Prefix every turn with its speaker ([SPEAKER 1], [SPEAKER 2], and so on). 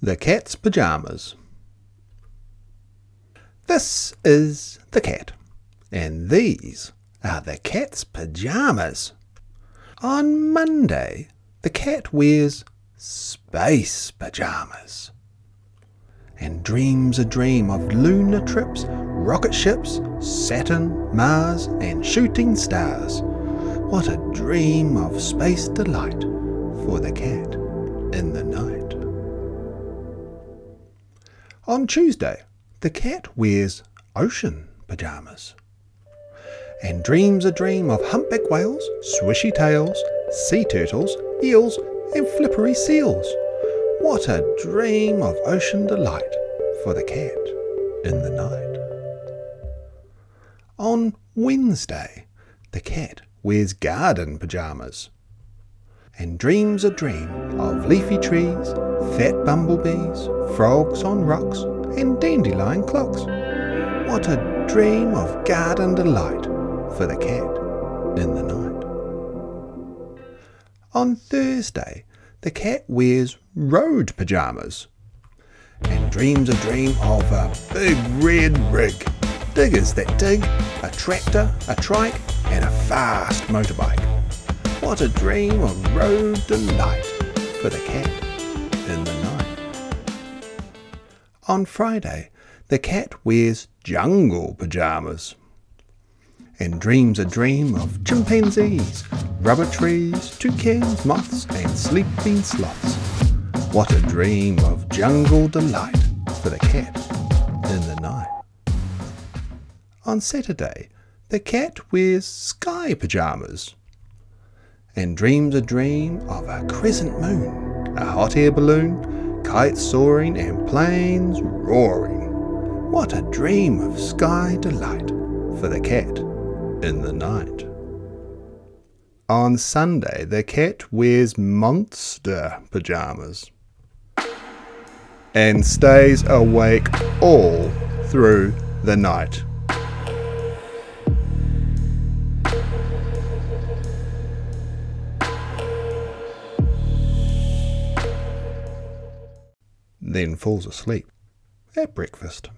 [SPEAKER 1] The Cat's Pyjamas. This is the cat, and these are the cat's pyjamas. On Monday, the cat wears space pyjamas and dreams a dream of lunar trips, rocket ships, Saturn, Mars, and shooting stars. What a dream of space delight for the cat in the night. On Tuesday, the cat wears ocean pyjamas and dreams a dream of humpback whales, swishy tails, sea turtles, eels, and flippery seals. What a dream of ocean delight for the cat in the night. On Wednesday, the cat wears garden pyjamas and dreams a dream of leafy trees, fat bumblebees, frogs on rocks, and dandelion clocks. What a dream of garden delight for the cat in the night. On Thursday, the cat wears road pyjamas and dreams a dream of a big red rig, diggers that dig, a tractor, a trike, and a fast motorbike. What a dream of road delight for the cat in the night. On Friday, the cat wears jungle pyjamas and dreams a dream of chimpanzees, rubber trees, toucans, moths, and sleeping sloths. What a dream of jungle delight for the cat in the night. On Saturday, the cat wears sky pyjamas and dreams a dream of a crescent moon, a hot air balloon, kites soaring, and planes roaring. What a dream of sky delight for the cat in the night. On Sunday, the cat wears monster pyjamas and stays awake all through the night. Then falls asleep at breakfast.